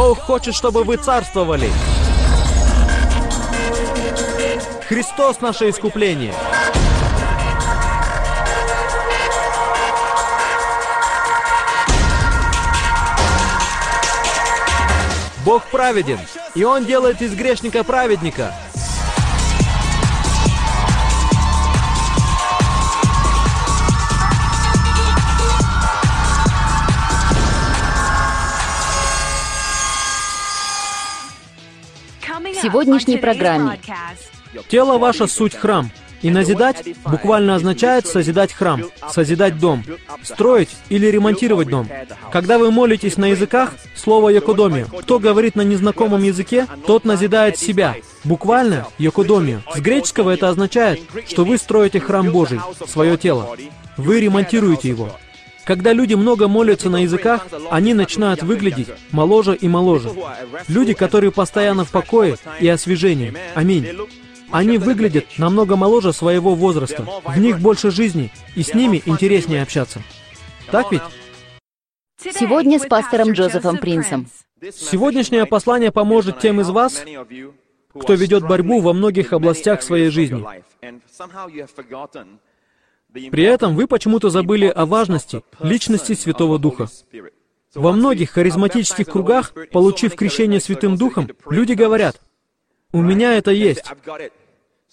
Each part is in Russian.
Бог хочет, чтобы вы царствовали. Христос наше искупление. Бог праведен, и Он делает из грешника праведника. Сегодняшней программе Тело ваше суть храм. И назидать буквально означает созидать храм, созидать дом, строить или ремонтировать дом. Когда вы молитесь на языках, слово «якодомия». Кто говорит на незнакомом языке, тот назидает себя. Буквально «якодомию». С греческого это означает, что вы строите храм Божий, свое тело. Вы ремонтируете его. Когда люди много молятся на языках, они начинают выглядеть моложе и моложе. Люди, которые постоянно в покое и освежении. Аминь. Они выглядят намного моложе своего возраста. В них больше жизни, и с ними интереснее общаться. Так ведь? сегодня с пастором Джозефом Принсом. Сегодняшнее послание поможет тем из вас, кто ведет борьбу во многих областях своей жизни. При этом вы почему-то забыли о важности личности Святого Духа. Во многих харизматических кругах, получив крещение Святым Духом, люди говорят, «У меня это есть»,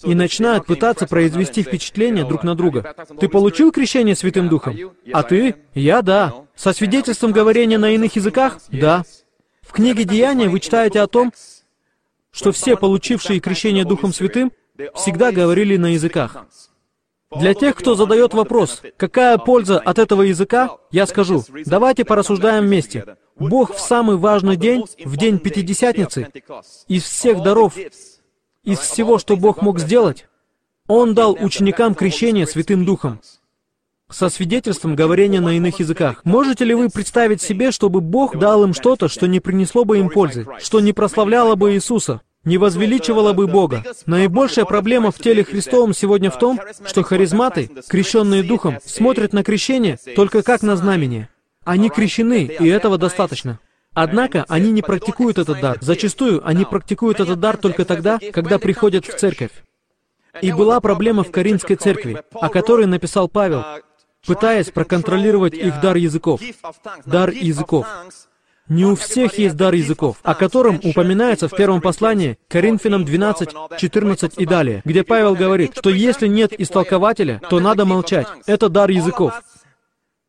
и начинают пытаться произвести впечатление друг на друга. Ты получил крещение Святым Духом? А ты? Я да. Со свидетельством говорения на иных языках? Да. В книге Деяния вы читаете о том, что все, получившие крещение Духом Святым, всегда говорили на языках. Для тех, кто задает вопрос, какая польза от этого языка, я скажу, давайте порассуждаем вместе. Бог в самый важный день, в день Пятидесятницы, из всех даров, из всего, что Бог мог сделать, Он дал ученикам крещение Святым Духом со свидетельством говорения на иных языках. Можете ли вы представить себе, чтобы Бог дал им что-то, что не принесло бы им пользы, что не прославляло бы Иисуса, не возвеличивало бы Бога? Наибольшая проблема в теле Христовом сегодня в том, что харизматы, крещенные Духом, смотрят на крещение только как на знамение. Они крещены, и этого достаточно. Однако они не практикуют этот дар. Зачастую они практикуют этот дар только тогда, когда приходят в церковь. И была проблема в Каринской церкви, о которой написал Павел, пытаясь проконтролировать их дар языков. Дар языков. Не у всех есть дар языков, о котором упоминается в первом послании Коринфянам 12, 14 и далее, где Павел говорит, что если нет истолкователя, то надо молчать. Это дар языков.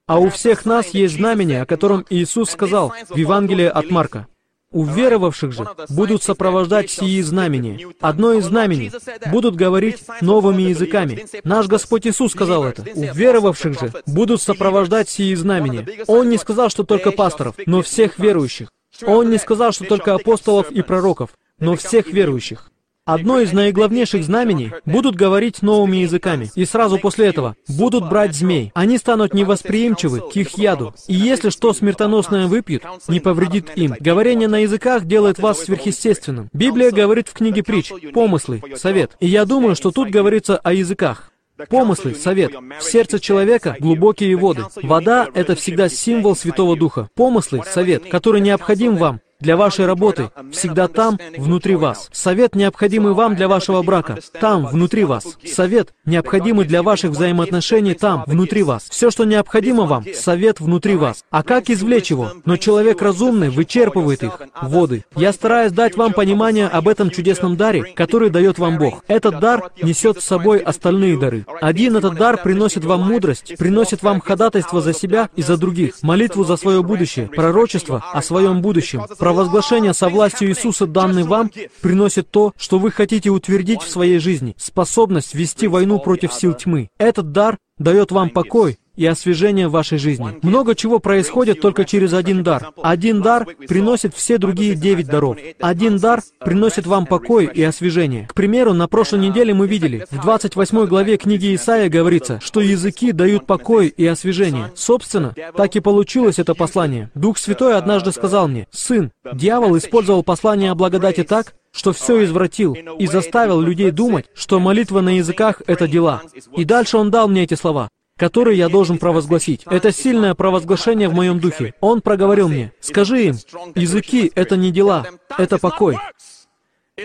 А у всех нас есть знамение, о котором Иисус сказал в Евангелии от Марка. Уверовавших же будут сопровождать сии знамения. Одно из знамений будут говорить новыми языками. Наш Господь Иисус сказал это. Уверовавших же будут сопровождать сии знамения. Он не сказал, что только пасторов, но всех верующих. Он не сказал, что только апостолов и пророков, но всех верующих. Одно из наиглавнейших знамений — будут говорить новыми языками. И сразу после этого будут брать змей. Они станут невосприимчивы к их яду. И если что смертоносное выпьют, не повредит им. Говорение на языках делает вас сверхъестественным. Библия говорит в книге притч «Помыслы», «Совет». И я думаю, что тут говорится о языках. Помыслы, совет. В сердце человека глубокие воды. Вода — это всегда символ Святого Духа. Помыслы, совет, который необходим вам, для вашей работы, всегда там, внутри вас. Совет, необходимый вам для вашего брака, там, внутри вас. Совет, необходимый для ваших взаимоотношений, там, внутри вас. Все, что необходимо вам, совет внутри вас. А как извлечь его? Но человек разумный вычерпывает их, воды. Я стараюсь дать вам понимание об этом чудесном даре, который дает вам Бог. Этот дар несет с собой остальные дары. Один этот дар приносит вам мудрость, приносит вам ходатайство за себя и за других, молитву за свое будущее, пророчество о своем будущем, Провозглашение со властью Иисуса, данный вам, приносит то, что вы хотите утвердить в своей жизни, способность вести войну против сил тьмы. Этот дар дает вам покой, и освежение вашей жизни. Много чего происходит только через один дар. Один дар приносит все другие девять даров. Один дар приносит вам покой и освежение. К примеру, на прошлой неделе мы видели, в 28 главе книги Исаия говорится, что языки дают покой и освежение. Собственно, так и получилось это послание. Дух Святой однажды сказал мне, «Сын, дьявол использовал послание о благодати так, что все извратил и заставил людей думать, что молитва на языках — это дела. И дальше он дал мне эти слова. Который я должен провозгласить. Это сильное провозглашение в моем духе. Он проговорил мне, скажи им, языки — это не дела, это покой.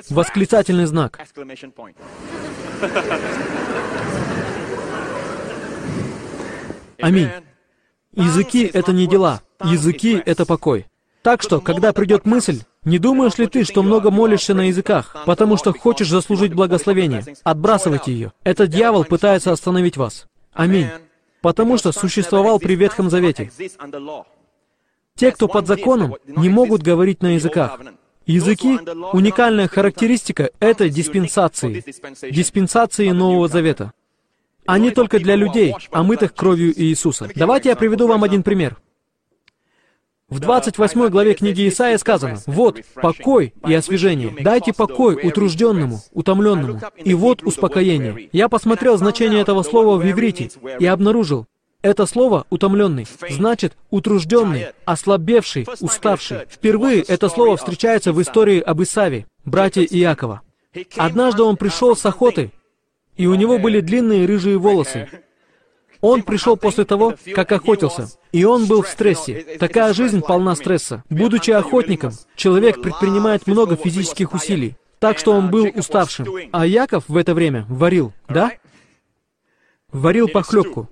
Восклицательный знак. Аминь. Языки — это не дела, языки — это покой. Так что, когда придет мысль, не думаешь ли ты, что много молишься на языках, потому что хочешь заслужить благословение? Отбрасывайте ее. Это дьявол пытается остановить вас. Аминь. Потому что существовал при Ветхом Завете. Те, кто под законом, не могут говорить на языках. Языки — уникальная характеристика этой диспенсации, диспенсации Нового Завета. Они только для людей, омытых кровью Иисуса. Давайте я приведу вам один пример. В 28 главе книги Исаия сказано, «Вот покой и освежение. Дайте покой утружденному, утомленному. И вот успокоение». Я посмотрел значение этого слова в иврите и обнаружил, это слово «утомленный» значит «утружденный», «ослабевший», «уставший». Впервые это слово встречается в истории об Исаве, брате Иакова. Однажды он пришел с охоты, и у него были длинные рыжие волосы. Он пришел после того, как охотился, и он был в стрессе. Такая жизнь полна стресса. Будучи охотником, человек предпринимает много физических усилий, так что он был уставшим. А Яков в это время варил, да? Варил похлебку.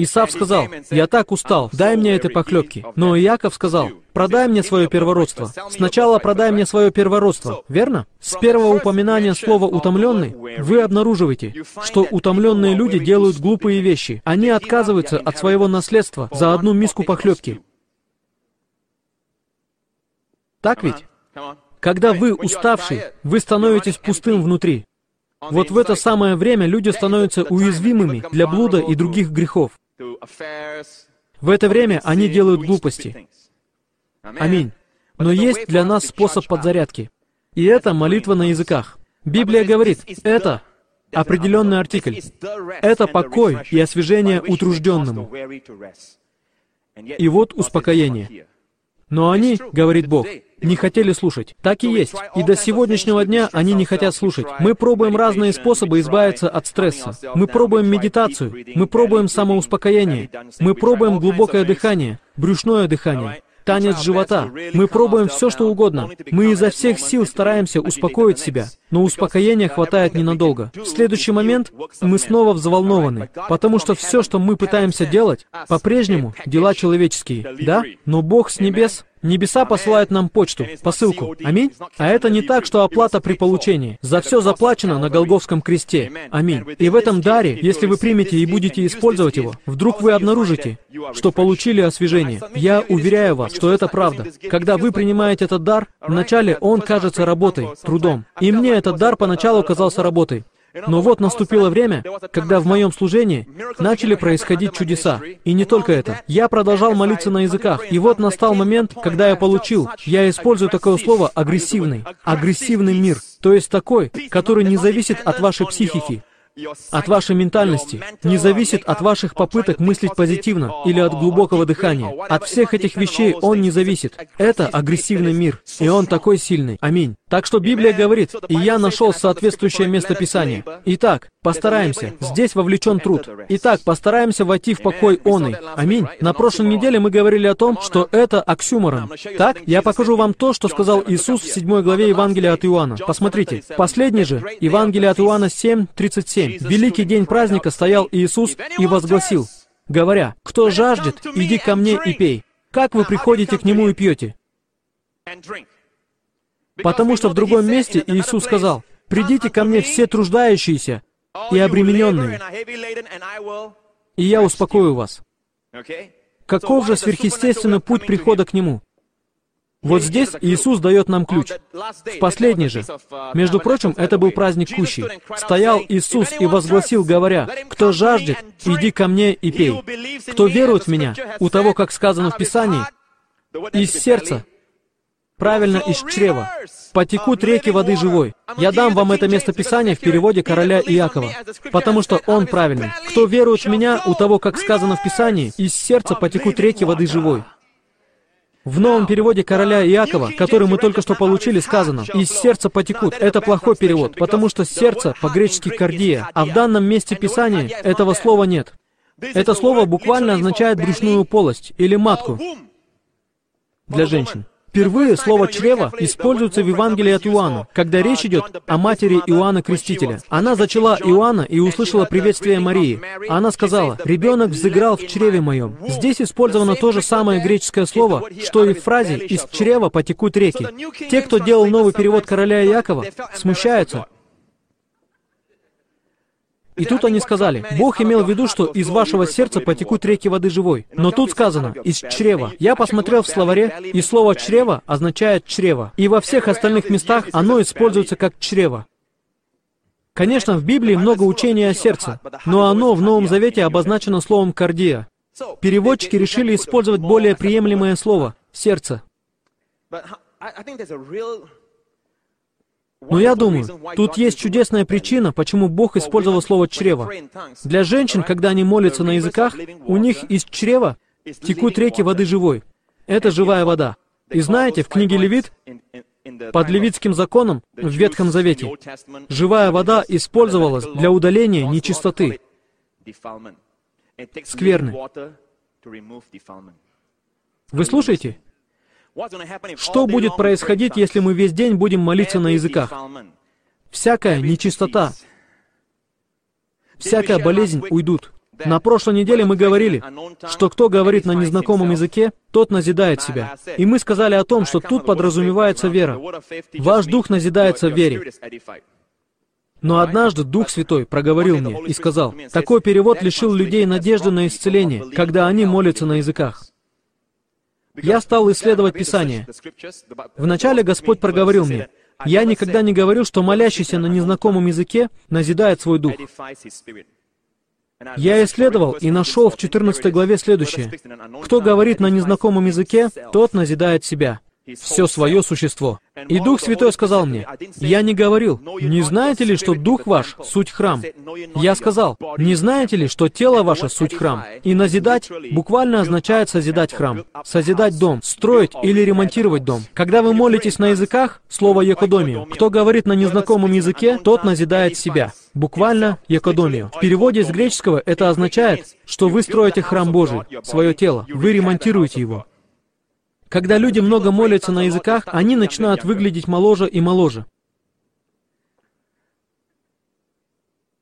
Исав сказал, «Я так устал, дай мне этой похлебки». Но Иаков сказал, «Продай мне свое первородство. Сначала продай мне свое первородство». Верно? С первого упоминания слова «утомленный» вы обнаруживаете, что утомленные люди делают глупые вещи. Они отказываются от своего наследства за одну миску похлебки. Так ведь? Когда вы уставший, вы становитесь пустым внутри. Вот в это самое время люди становятся уязвимыми для блуда и других грехов. В это время они делают глупости. Аминь. Но есть для нас способ подзарядки. И это молитва на языках. Библия говорит, это определенный артикль. Это покой и освежение утружденному. И вот успокоение. Но они, говорит Бог, не хотели слушать. Так и есть. И до сегодняшнего дня они не хотят слушать. Мы пробуем разные способы избавиться от стресса. Мы пробуем медитацию. Мы пробуем самоуспокоение. Мы пробуем глубокое дыхание, брюшное дыхание танец живота. Мы пробуем все, что угодно. Мы изо всех сил стараемся успокоить себя, но успокоения хватает ненадолго. В следующий момент мы снова взволнованы, потому что все, что мы пытаемся делать, по-прежнему дела человеческие, да? Но Бог с небес Небеса посылают нам почту, посылку. Аминь. А это не так, что оплата при получении. За все заплачено на Голговском кресте. Аминь. И в этом даре, если вы примете и будете использовать его, вдруг вы обнаружите, что получили освежение. Я уверяю вас, что это правда. Когда вы принимаете этот дар, вначале он кажется работой, трудом. И мне этот дар поначалу казался работой. Но вот наступило время, когда в моем служении начали происходить чудеса. И не только это. Я продолжал молиться на языках. И вот настал момент, когда я получил, я использую такое слово «агрессивный». Агрессивный мир. То есть такой, который не зависит от вашей психики, от вашей ментальности, не зависит от ваших попыток мыслить позитивно или от глубокого дыхания. От всех этих вещей он не зависит. Это агрессивный мир, и он такой сильный. Аминь. Так что Библия говорит, и я нашел соответствующее место Писания. Итак, постараемся. Здесь вовлечен труд. Итак, постараемся войти в покой он и. Аминь. На прошлой неделе мы говорили о том, что это оксюморон. Так, я покажу вам то, что сказал Иисус в 7 главе Евангелия от Иоанна. Посмотрите. Последний же, Евангелие от Иоанна 7, 37. Великий день праздника стоял Иисус и возгласил, говоря, «Кто жаждет, иди ко мне и пей». Как вы приходите к Нему и пьете? Потому что в другом месте Иисус сказал, «Придите ко мне все труждающиеся и обремененные, и я успокою вас». Каков же сверхъестественный путь прихода к Нему? Вот здесь Иисус дает нам ключ. В последний же. Между прочим, это был праздник Кущи. Стоял Иисус и возгласил, говоря, «Кто жаждет, иди ко мне и пей. Кто верует в Меня, у того, как сказано в Писании, из сердца правильно из чрева, потекут реки воды живой. Я дам вам это место Писания в переводе короля Иакова, потому что он правильный. Кто верует в меня, у того, как сказано в Писании, из сердца потекут реки воды живой. В новом переводе короля Иакова, который мы только что получили, сказано «из сердца потекут». Это плохой перевод, потому что сердце по-гречески «кардия», а в данном месте Писания этого слова нет. Это слово буквально означает брюшную полость или матку для женщин. Впервые слово «чрево» используется в Евангелии от Иоанна, когда речь идет о матери Иоанна Крестителя. Она зачала Иоанна и услышала приветствие Марии. Она сказала, «Ребенок взыграл в чреве моем». Здесь использовано то же самое греческое слово, что и в фразе «из чрева потекут реки». Те, кто делал новый перевод короля Якова, смущаются, и тут они сказали, Бог имел в виду, что из вашего сердца потекут реки воды живой. Но тут сказано, из чрева. Я посмотрел в словаре, и слово чрево означает чрево. И во всех остальных местах оно используется как чрево. Конечно, в Библии много учения о сердце, но оно в Новом Завете обозначено словом «кардия». Переводчики решили использовать более приемлемое слово — «сердце». Но я думаю, тут есть чудесная причина, почему Бог использовал слово «чрево». Для женщин, когда они молятся на языках, у них из чрева текут реки воды живой. Это живая вода. И знаете, в книге Левит, под левитским законом в Ветхом Завете, живая вода использовалась для удаления нечистоты, скверны. Вы слушаете? Что будет происходить, если мы весь день будем молиться на языках? Всякая нечистота, всякая болезнь уйдут. На прошлой неделе мы говорили, что кто говорит на незнакомом языке, тот назидает себя. И мы сказали о том, что тут подразумевается вера. Ваш дух назидается в вере. Но однажды Дух Святой проговорил мне и сказал, такой перевод лишил людей надежды на исцеление, когда они молятся на языках. Я стал исследовать Писание. Вначале Господь проговорил мне, «Я никогда не говорил, что молящийся на незнакомом языке назидает свой дух». Я исследовал и нашел в 14 главе следующее. «Кто говорит на незнакомом языке, тот назидает себя» все свое существо. И Дух Святой сказал мне, «Я не говорил, не знаете ли, что Дух ваш — суть храм?» Я сказал, «Не знаете ли, что тело ваше — суть храм?» И назидать буквально означает созидать храм, созидать дом, строить или ремонтировать дом. Когда вы молитесь на языках, слово «якодомию», кто говорит на незнакомом языке, тот назидает себя. Буквально «якодомию». В переводе с греческого это означает, что вы строите храм Божий, свое тело, вы ремонтируете его. Когда люди много молятся на языках, они начинают выглядеть моложе и моложе.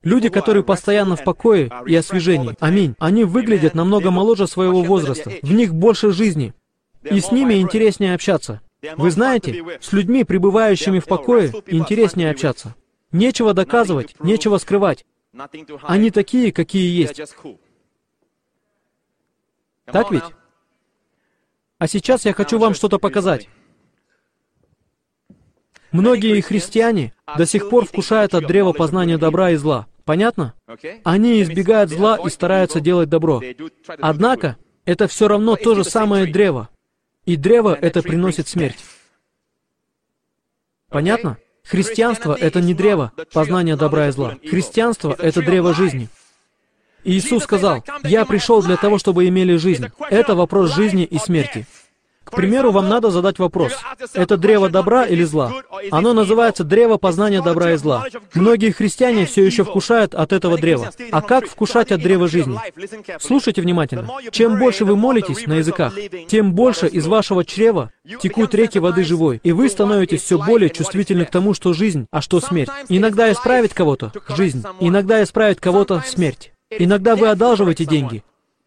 Люди, которые постоянно в покое и освежении, аминь, они выглядят намного моложе своего возраста, в них больше жизни, и с ними интереснее общаться. Вы знаете, с людьми, пребывающими в покое, интереснее общаться. Нечего доказывать, нечего скрывать. Они такие, какие есть. Так ведь? А сейчас я хочу вам что-то показать. Многие христиане до сих пор вкушают от древа познания добра и зла. Понятно? Они избегают зла и стараются делать добро. Однако, это все равно то же самое древо. И древо это приносит смерть. Понятно? Христианство — это не древо познания добра и зла. Христианство — это древо жизни. Иисус сказал, «Я пришел для того, чтобы имели жизнь». Это вопрос жизни и смерти. К примеру, вам надо задать вопрос. Это древо добра или зла? Оно называется древо познания добра и зла. Многие христиане все еще вкушают от этого древа. А как вкушать от древа жизни? Слушайте внимательно. Чем больше вы молитесь на языках, тем больше из вашего чрева текут реки воды живой, и вы становитесь все более чувствительны к тому, что жизнь, а что смерть. Иногда исправить кого-то — жизнь. Иногда исправить кого-то — смерть. Иногда вы одалживаете деньги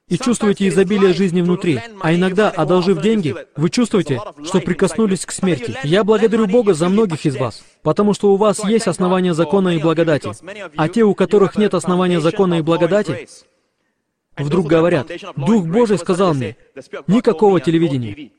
и чувствуете изобилие жизни внутри, а иногда, одолжив деньги, вы чувствуете, что прикоснулись к смерти. Я благодарю Бога за многих из вас, потому что у вас есть основания закона и благодати, а те, у которых нет основания закона и благодати, вдруг говорят, «Дух Божий сказал мне, никакого телевидения».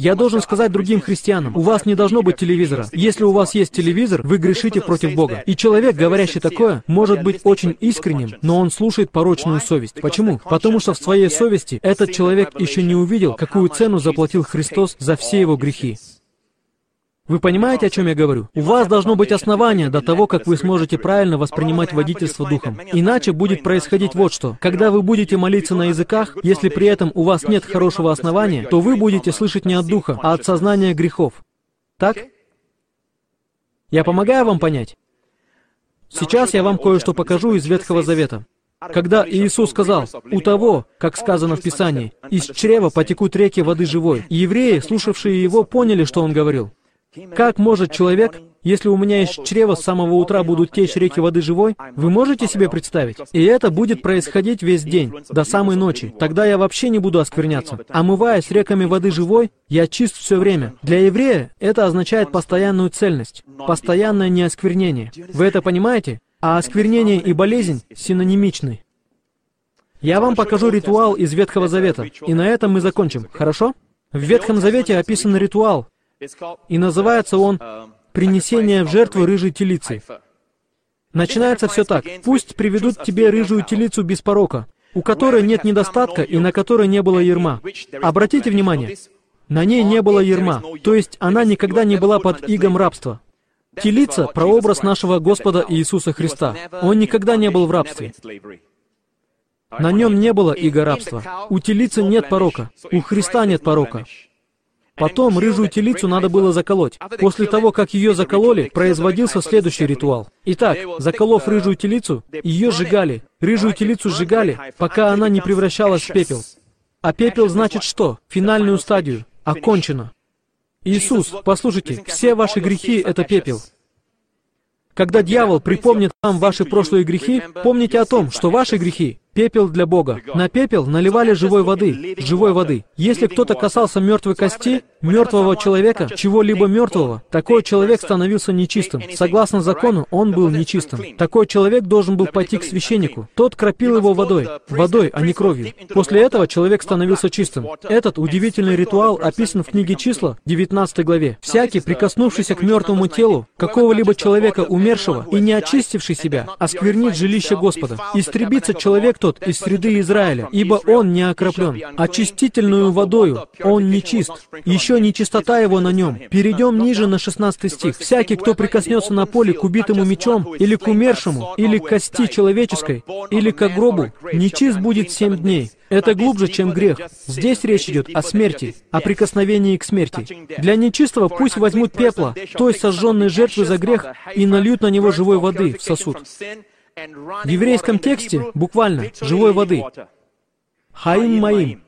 Я должен сказать другим христианам, у вас не должно быть телевизора. Если у вас есть телевизор, вы грешите против Бога. И человек, говорящий такое, может быть очень искренним, но он слушает порочную совесть. Почему? Потому что в своей совести этот человек еще не увидел, какую цену заплатил Христос за все его грехи. Вы понимаете, о чем я говорю? У вас должно быть основание до того, как вы сможете правильно воспринимать водительство духом. Иначе будет происходить вот что. Когда вы будете молиться на языках, если при этом у вас нет хорошего основания, то вы будете слышать не от духа, а от сознания грехов. Так? Я помогаю вам понять? Сейчас я вам кое-что покажу из Ветхого Завета. Когда Иисус сказал, «У того, как сказано в Писании, из чрева потекут реки воды живой», евреи, слушавшие его, поняли, что он говорил. Как может человек, если у меня из чрева с самого утра будут течь реки воды живой, вы можете себе представить? И это будет происходить весь день, до самой ночи. Тогда я вообще не буду оскверняться. Омываясь реками воды живой, я чист все время. Для еврея это означает постоянную цельность, постоянное неосквернение. Вы это понимаете? А осквернение и болезнь синонимичны. Я вам покажу ритуал из Ветхого Завета, и на этом мы закончим, хорошо? В Ветхом Завете описан ритуал, и называется он «Принесение в жертву рыжей телицы». Начинается все так. «Пусть приведут тебе рыжую телицу без порока, у которой нет недостатка и на которой не было ерма». Обратите внимание, на ней не было ерма, то есть она никогда не была под игом рабства. Телица — прообраз нашего Господа Иисуса Христа. Он никогда не был в рабстве. На нем не было иго рабства. У телицы нет порока. У Христа нет порока. Потом рыжую телицу надо было заколоть. После того, как ее закололи, производился следующий ритуал. Итак, заколов рыжую телицу, ее сжигали. Рыжую телицу сжигали, пока она не превращалась в пепел. А пепел значит что? Финальную стадию. Окончено. Иисус, послушайте, все ваши грехи — это пепел. Когда дьявол припомнит вам ваши прошлые грехи, помните о том, что ваши грехи Пепел для Бога. На пепел наливали живой воды, живой воды. Если кто-то касался мертвой кости, мертвого человека, чего-либо мертвого, такой человек становился нечистым. Согласно закону, он был нечистым. Такой человек должен был пойти к священнику. Тот кропил его водой, водой, а не кровью. После этого человек становился чистым. Этот удивительный ритуал описан в книге числа, 19 главе. Всякий, прикоснувшийся к мертвому телу какого-либо человека умершего и не очистивший себя, осквернит жилище Господа. Истребится человек тот из среды Израиля, ибо он не окроплен. Очистительную водою он не чист. Еще нечистота его на нем. Перейдем ниже на 16 стих. «Всякий, кто прикоснется на поле к убитому мечом, или к умершему, или к кости человеческой, или к гробу, нечист будет семь дней». Это глубже, чем грех. Здесь речь идет о смерти, о прикосновении к смерти. Для нечистого пусть возьмут пепла, той сожженной жертвы за грех, и нальют на него живой воды в сосуд. В еврейском тексте буквально «живой воды». «Хаим моим»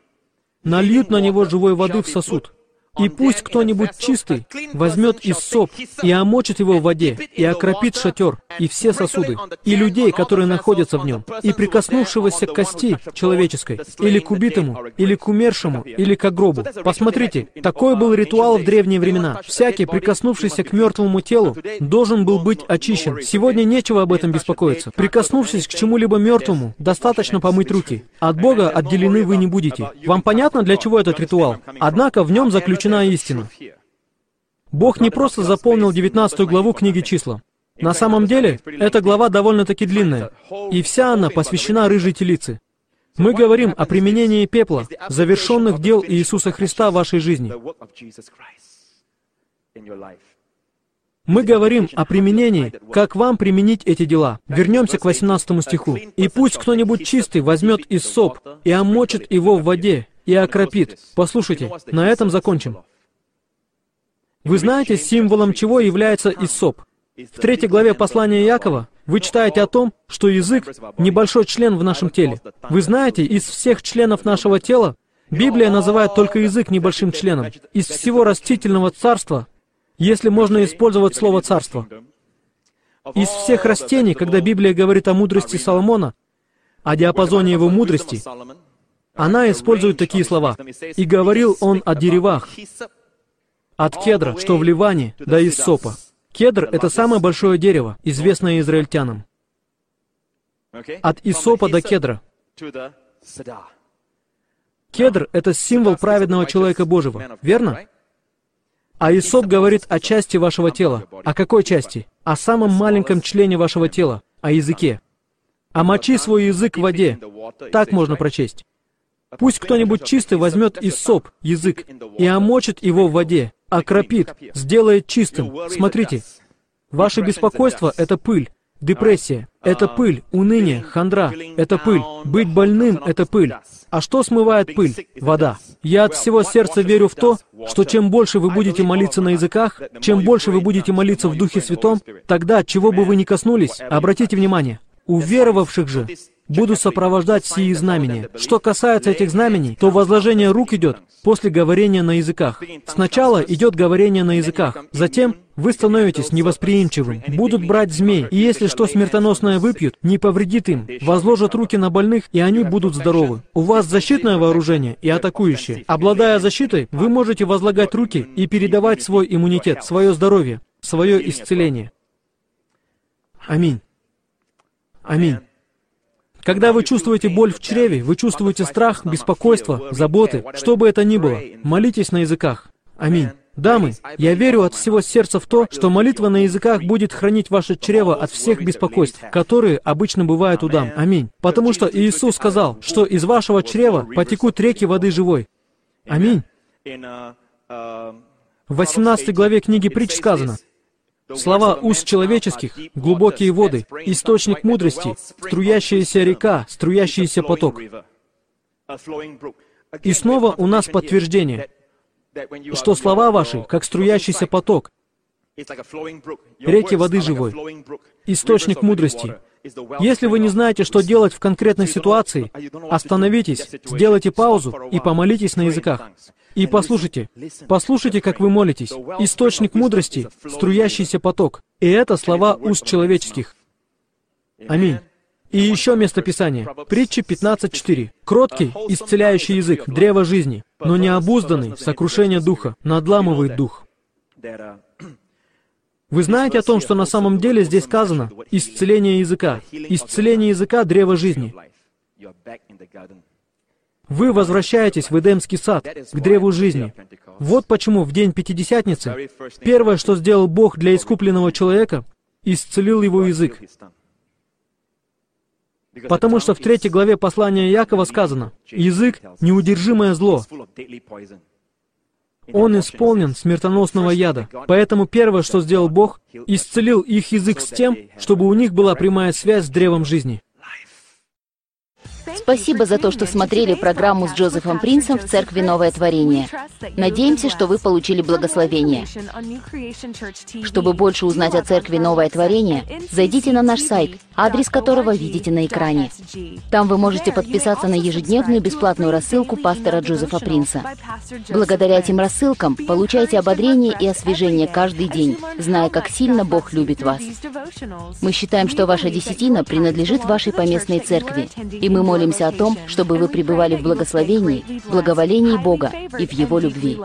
нальют на него живой воды в сосуд. И пусть кто-нибудь чистый возьмет из соп и омочит его в воде, и окропит шатер, и все сосуды, и людей, которые находятся в нем, и прикоснувшегося к кости человеческой, или к убитому, или к умершему, или к гробу. Посмотрите, такой был ритуал в древние времена. Всякий, прикоснувшийся к мертвому телу, должен был быть очищен. Сегодня нечего об этом беспокоиться. Прикоснувшись к чему-либо мертвому, достаточно помыть руки. От Бога отделены вы не будете. Вам понятно, для чего этот ритуал? Однако в нем заключен заключена истина. Бог не просто заполнил 19 главу книги числа. На самом деле, эта глава довольно-таки длинная, и вся она посвящена рыжей телице. Мы говорим о применении пепла, завершенных дел Иисуса Христа в вашей жизни. Мы говорим о применении, как вам применить эти дела. Вернемся к 18 стиху. «И пусть кто-нибудь чистый возьмет из соп и омочит его в воде, и окропит. Послушайте, на этом закончим. Вы знаете, символом чего является Иссоп? В третьей главе послания Якова вы читаете о том, что язык — небольшой член в нашем теле. Вы знаете, из всех членов нашего тела Библия называет только язык небольшим членом. Из всего растительного царства, если можно использовать слово «царство». Из всех растений, когда Библия говорит о мудрости Соломона, о диапазоне его мудрости, она использует такие слова. «И говорил он о деревах, от кедра, что в Ливане, до Иссопа». Кедр — это самое большое дерево, известное израильтянам. От Исопа до кедра. Кедр — это символ праведного человека Божьего, верно? А Исоп говорит о части вашего тела. О какой части? О самом маленьком члене вашего тела, о языке. «Омочи свой язык в воде». Так можно прочесть. Пусть кто-нибудь чистый возьмет из соп язык и омочит его в воде, окропит, сделает чистым. Смотрите, ваше беспокойство — это пыль. Депрессия — это пыль, уныние, хандра — это пыль, быть больным — это пыль. А что смывает пыль? Вода. Я от всего сердца верю в то, что чем больше вы будете молиться на языках, чем больше вы будете молиться в Духе Святом, тогда, чего бы вы ни коснулись, обратите внимание, у веровавших же буду сопровождать сии знамения. Что касается этих знамений, то возложение рук идет после говорения на языках. Сначала идет говорение на языках, затем вы становитесь невосприимчивым, будут брать змей, и если что смертоносное выпьют, не повредит им, возложат руки на больных, и они будут здоровы. У вас защитное вооружение и атакующее. Обладая защитой, вы можете возлагать руки и передавать свой иммунитет, свое здоровье, свое исцеление. Аминь. Аминь. Когда вы чувствуете боль в чреве, вы чувствуете страх, беспокойство, заботы, что бы это ни было, молитесь на языках. Аминь. Дамы, я верю от всего сердца в то, что молитва на языках будет хранить ваше чрево от всех беспокойств, которые обычно бывают у дам. Аминь. Потому что Иисус сказал, что из вашего чрева потекут реки воды живой. Аминь. В 18 главе книги притч сказано, Слова уст человеческих, глубокие воды, источник мудрости, струящаяся река, струящийся поток. И снова у нас подтверждение, что слова ваши, как струящийся поток, реки воды живой, источник мудрости. Если вы не знаете, что делать в конкретной ситуации, остановитесь, сделайте паузу и помолитесь на языках. И послушайте, послушайте, как вы молитесь. Источник мудрости, струящийся поток. И это слова уст человеческих. Аминь. И еще место Писания. Притча 15.4. Кроткий, исцеляющий язык, древо жизни, но необузданный, сокрушение духа, надламывает дух. Вы знаете о том, что на самом деле здесь сказано «исцеление языка». Исцеление языка — древо жизни. Вы возвращаетесь в Эдемский сад, к древу жизни. Вот почему в день Пятидесятницы первое, что сделал Бог для искупленного человека, исцелил его язык. Потому что в третьей главе послания Якова сказано, «Язык — неудержимое зло». Он исполнен смертоносного яда. Поэтому первое, что сделал Бог, исцелил их язык с тем, чтобы у них была прямая связь с древом жизни. Спасибо за то, что смотрели программу с Джозефом Принсом в Церкви Новое Творение. Надеемся, что вы получили благословение. Чтобы больше узнать о Церкви Новое Творение, зайдите на наш сайт, адрес которого видите на экране. Там вы можете подписаться на ежедневную бесплатную рассылку пастора Джозефа Принса. Благодаря этим рассылкам получайте ободрение и освежение каждый день, зная, как сильно Бог любит вас. Мы считаем, что ваша десятина принадлежит вашей поместной церкви, и мы молимся о том, чтобы вы пребывали в благословении, благоволении Бога и в Его любви.